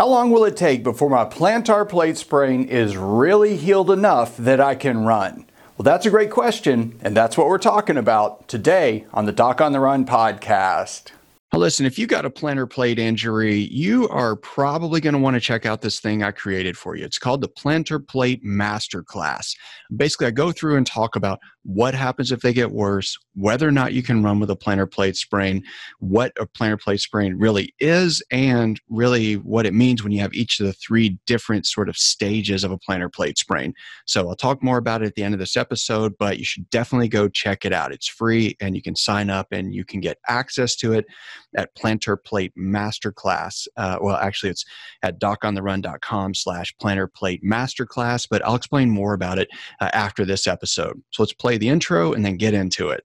How long will it take before my plantar plate sprain is really healed enough that I can run? Well, that's a great question, and that's what we're talking about today on the Doc on the Run podcast. Listen, if you got a plantar plate injury, you are probably going to want to check out this thing I created for you. It's called the Plantar Plate Masterclass. Basically, I go through and talk about what happens if they get worse, whether or not you can run with a plantar plate sprain, what a plantar plate sprain really is, and really what it means when you have each of the three different sort of stages of a plantar plate sprain. So I'll talk more about it at the end of this episode, but you should definitely go check it out. It's free and you can sign up and you can get access to it at Plantar Plate Masterclass. Uh, well, actually, it's at docontherun.com slash plantar plate masterclass, but I'll explain more about it uh, after this episode. So let's play the intro and then get into it.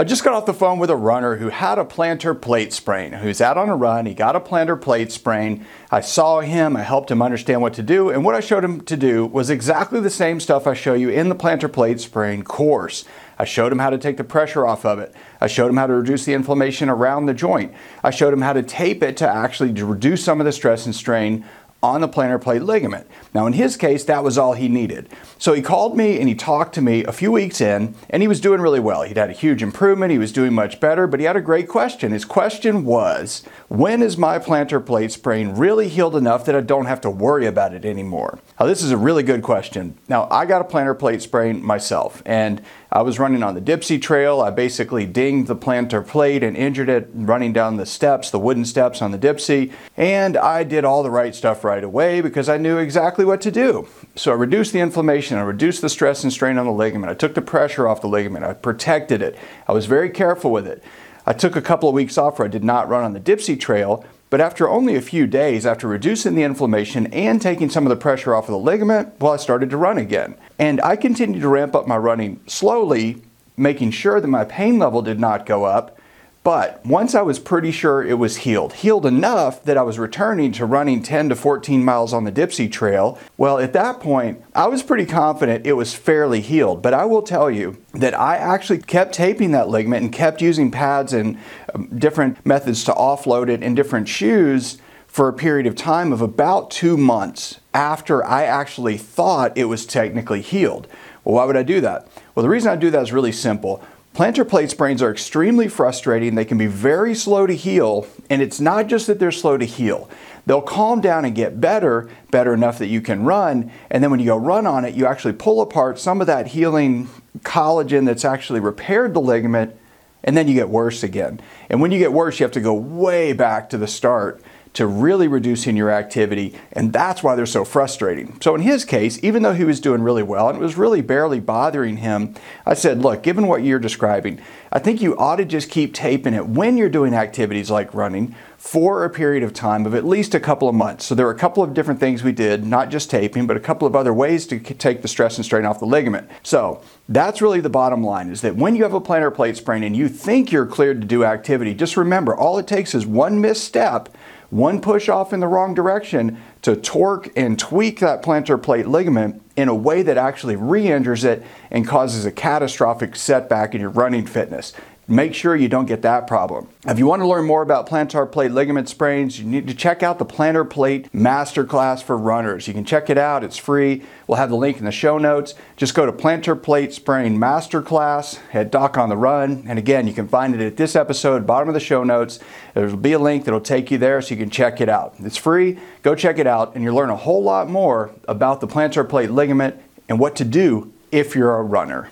I just got off the phone with a runner who had a plantar plate sprain, who's out on a run. He got a plantar plate sprain. I saw him, I helped him understand what to do, and what I showed him to do was exactly the same stuff I show you in the plantar plate sprain course. I showed him how to take the pressure off of it. I showed him how to reduce the inflammation around the joint. I showed him how to tape it to actually reduce some of the stress and strain on the plantar plate ligament. Now, in his case, that was all he needed. So he called me and he talked to me a few weeks in, and he was doing really well. He'd had a huge improvement, he was doing much better, but he had a great question. His question was When is my plantar plate sprain really healed enough that I don't have to worry about it anymore? Now, this is a really good question. Now, I got a plantar plate sprain myself, and I was running on the Dipsea Trail. I basically dinged the plantar plate and injured it running down the steps, the wooden steps on the Dipsea. And I did all the right stuff away because I knew exactly what to do. So I reduced the inflammation, I reduced the stress and strain on the ligament, I took the pressure off the ligament, I protected it. I was very careful with it. I took a couple of weeks off where I did not run on the Dipsea Trail but after only a few days, after reducing the inflammation and taking some of the pressure off of the ligament, well, I started to run again. And I continued to ramp up my running slowly, making sure that my pain level did not go up but once I was pretty sure it was healed, healed enough that I was returning to running 10 to 14 miles on the Dipsea Trail, well, at that point, I was pretty confident it was fairly healed. But I will tell you that I actually kept taping that ligament and kept using pads and um, different methods to offload it in different shoes for a period of time of about two months after I actually thought it was technically healed. Well, why would I do that? Well, the reason I do that is really simple. Plantar plate sprains are extremely frustrating. They can be very slow to heal, and it's not just that they're slow to heal. They'll calm down and get better, better enough that you can run, and then when you go run on it, you actually pull apart some of that healing collagen that's actually repaired the ligament, and then you get worse again. And when you get worse, you have to go way back to the start to really reducing your activity, and that's why they're so frustrating. So, in his case, even though he was doing really well and it was really barely bothering him, I said, Look, given what you're describing, I think you ought to just keep taping it when you're doing activities like running for a period of time of at least a couple of months. So, there were a couple of different things we did, not just taping, but a couple of other ways to take the stress and strain off the ligament. So, that's really the bottom line is that when you have a plantar plate sprain and you think you're cleared to do activity, just remember all it takes is one misstep one push off in the wrong direction to torque and tweak that plantar plate ligament in a way that actually re injures it and causes a catastrophic setback in your running fitness. Make sure you don't get that problem. If you want to learn more about plantar plate ligament sprains, you need to check out the Plantar Plate Masterclass for runners. You can check it out, it's free. We'll have the link in the show notes. Just go to Plantar Plate Sprain Masterclass at Doc on the Run. And again, you can find it at this episode, bottom of the show notes. There'll be a link that'll take you there so you can check it out. It's free. Go check it out, and you'll learn a whole lot more about the plantar plate ligament and what to do if you're a runner.